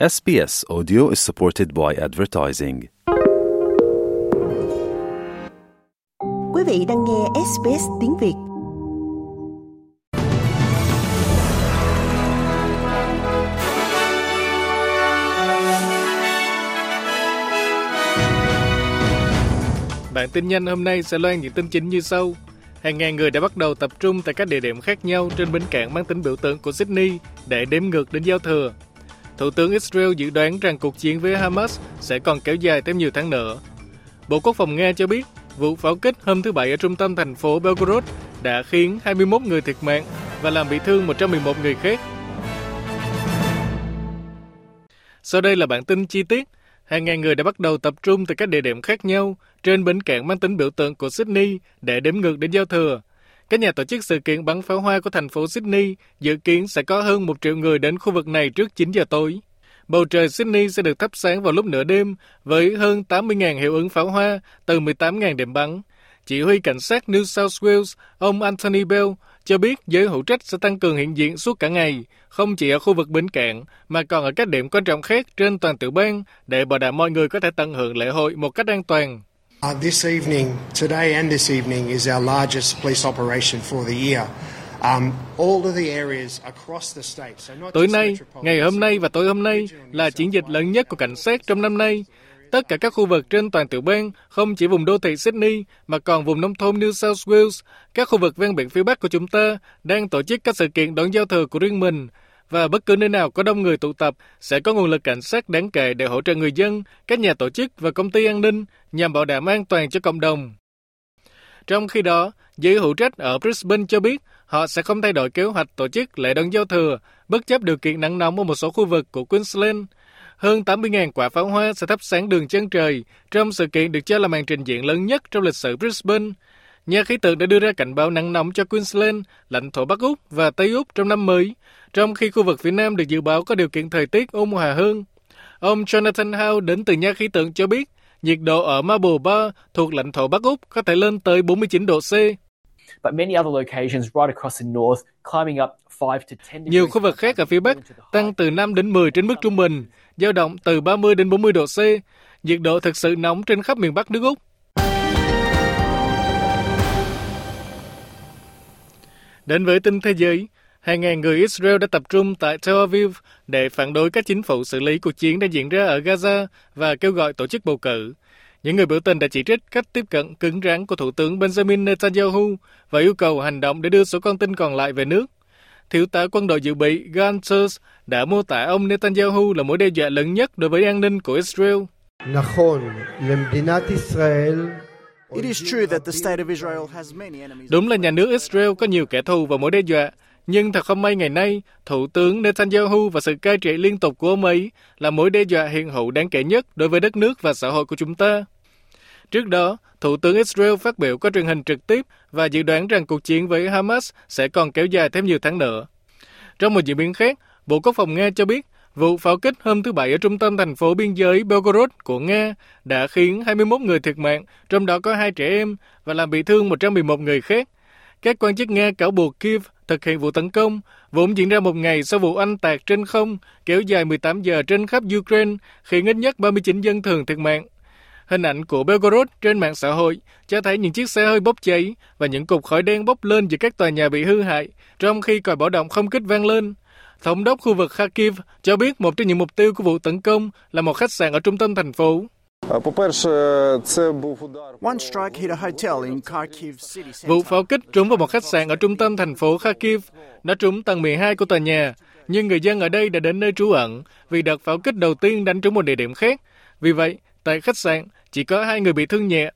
SBS Audio is supported by advertising. Quý vị đang nghe SBS tiếng Việt. Bản tin nhanh hôm nay sẽ loan những tin chính như sau. Hàng ngàn người đã bắt đầu tập trung tại các địa điểm khác nhau trên bến cảng mang tính biểu tượng của Sydney để đếm ngược đến giao thừa. Thủ tướng Israel dự đoán rằng cuộc chiến với Hamas sẽ còn kéo dài thêm nhiều tháng nữa. Bộ Quốc phòng Nga cho biết, vụ pháo kích hôm thứ Bảy ở trung tâm thành phố Belgorod đã khiến 21 người thiệt mạng và làm bị thương 111 người khác. Sau đây là bản tin chi tiết. Hàng ngàn người đã bắt đầu tập trung tại các địa điểm khác nhau trên bến cảng mang tính biểu tượng của Sydney để đếm ngược đến giao thừa. Các nhà tổ chức sự kiện bắn pháo hoa của thành phố Sydney dự kiến sẽ có hơn một triệu người đến khu vực này trước 9 giờ tối. Bầu trời Sydney sẽ được thắp sáng vào lúc nửa đêm với hơn 80.000 hiệu ứng pháo hoa từ 18.000 điểm bắn. Chỉ huy cảnh sát New South Wales, ông Anthony Bell, cho biết giới hữu trách sẽ tăng cường hiện diện suốt cả ngày, không chỉ ở khu vực bến cảng, mà còn ở các điểm quan trọng khác trên toàn tiểu bang để bảo đảm mọi người có thể tận hưởng lễ hội một cách an toàn. Uh, this evening, today and this evening, is our largest police operation for the year. Um, all of the areas across the state, so not Tối nay, ngày hôm nay và tối hôm nay là chiến dịch lớn nhất của cảnh sát trong năm nay. Tất cả các khu vực trên toàn tiểu bang, không chỉ vùng đô thị Sydney mà còn vùng nông thôn New South Wales, các khu vực ven biển phía Bắc của chúng ta đang tổ chức các sự kiện đón giao thừa của riêng mình. Và bất cứ nơi nào có đông người tụ tập sẽ có nguồn lực cảnh sát đáng kể để hỗ trợ người dân, các nhà tổ chức và công ty an ninh nhằm bảo đảm an toàn cho cộng đồng. Trong khi đó, giới hữu trách ở Brisbane cho biết họ sẽ không thay đổi kế hoạch tổ chức lễ đón giao thừa, bất chấp điều kiện nắng nóng ở một số khu vực của Queensland. Hơn 80.000 quả pháo hoa sẽ thắp sáng đường chân trời trong sự kiện được cho là màn trình diễn lớn nhất trong lịch sử Brisbane. Nhà khí tượng đã đưa ra cảnh báo nắng nóng cho Queensland, lãnh thổ Bắc Úc và Tây Úc trong năm mới, trong khi khu vực phía Nam được dự báo có điều kiện thời tiết ôn hòa hơn. Ông Jonathan Howe đến từ nhà khí tượng cho biết nhiệt độ ở Marble Bar thuộc lãnh thổ Bắc Úc có thể lên tới 49 độ C. but many other locations right across the north climbing up 5 to 10 degrees. Nhiều khu vực khác ở phía Bắc tăng từ 5 đến 10 trên mức trung bình, dao động từ 30 đến 40 độ C. Nhiệt độ thực sự nóng trên khắp miền Bắc nước Úc. Đến với tin thế giới, hàng ngàn người Israel đã tập trung tại Tel Aviv để phản đối các chính phủ xử lý cuộc chiến đang diễn ra ở Gaza và kêu gọi tổ chức bầu cử. Những người biểu tình đã chỉ trích cách tiếp cận cứng rắn của Thủ tướng Benjamin Netanyahu và yêu cầu hành động để đưa số con tin còn lại về nước. Thiếu tá quân đội dự bị Gantz đã mô tả ông Netanyahu là mối đe dọa lớn nhất đối với an ninh của Israel. Đúng là nhà nước Israel có nhiều kẻ thù và mối đe dọa, nhưng thật không may ngày nay, Thủ tướng Netanyahu và sự cai trị liên tục của ông ấy là mối đe dọa hiện hữu đáng kể nhất đối với đất nước và xã hội của chúng ta. Trước đó, Thủ tướng Israel phát biểu qua truyền hình trực tiếp và dự đoán rằng cuộc chiến với Hamas sẽ còn kéo dài thêm nhiều tháng nữa. Trong một diễn biến khác, Bộ Quốc phòng Nga cho biết vụ pháo kích hôm thứ Bảy ở trung tâm thành phố biên giới Belgorod của Nga đã khiến 21 người thiệt mạng, trong đó có hai trẻ em, và làm bị thương 111 người khác. Các quan chức Nga cáo buộc Kiev thực hiện vụ tấn công, vốn diễn ra một ngày sau vụ anh tạc trên không, kéo dài 18 giờ trên khắp Ukraine, khiến ít nhất 39 dân thường thiệt mạng. Hình ảnh của Belgorod trên mạng xã hội cho thấy những chiếc xe hơi bốc cháy và những cục khói đen bốc lên từ các tòa nhà bị hư hại, trong khi còi báo động không kích vang lên. Thống đốc khu vực Kharkiv cho biết một trong những mục tiêu của vụ tấn công là một khách sạn ở trung tâm thành phố. One strike hit a hotel in Kharkiv city Vụ pháo kích trúng vào một khách sạn ở trung tâm thành phố Kharkiv. Nó trúng tầng 12 của tòa nhà, nhưng người dân ở đây đã đến nơi trú ẩn vì đợt pháo kích đầu tiên đánh trúng một địa điểm khác. Vì vậy, tại khách sạn chỉ có hai người bị thương nhẹ.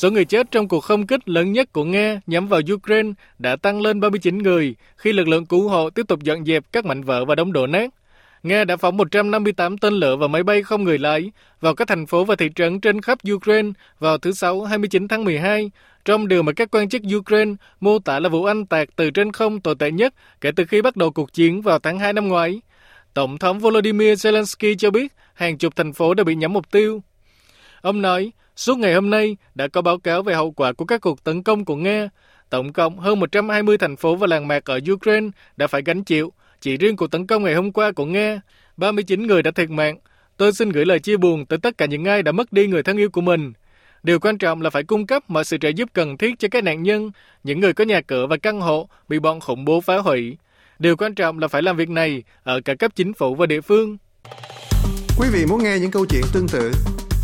Số người chết trong cuộc không kích lớn nhất của Nga nhắm vào Ukraine đã tăng lên 39 người khi lực lượng cứu hộ tiếp tục dọn dẹp các mảnh vỡ và đống đổ nát. Nga đã phóng 158 tên lửa và máy bay không người lái vào các thành phố và thị trấn trên khắp Ukraine vào thứ Sáu 29 tháng 12, trong điều mà các quan chức Ukraine mô tả là vụ anh tạc từ trên không tồi tệ nhất kể từ khi bắt đầu cuộc chiến vào tháng 2 năm ngoái. Tổng thống Volodymyr Zelensky cho biết hàng chục thành phố đã bị nhắm mục tiêu. Ông nói, suốt ngày hôm nay đã có báo cáo về hậu quả của các cuộc tấn công của Nga. Tổng cộng hơn 120 thành phố và làng mạc ở Ukraine đã phải gánh chịu. Chỉ riêng cuộc tấn công ngày hôm qua của Nga, 39 người đã thiệt mạng. Tôi xin gửi lời chia buồn tới tất cả những ai đã mất đi người thân yêu của mình. Điều quan trọng là phải cung cấp mọi sự trợ giúp cần thiết cho các nạn nhân, những người có nhà cửa và căn hộ bị bọn khủng bố phá hủy. Điều quan trọng là phải làm việc này ở cả cấp chính phủ và địa phương. Quý vị muốn nghe những câu chuyện tương tự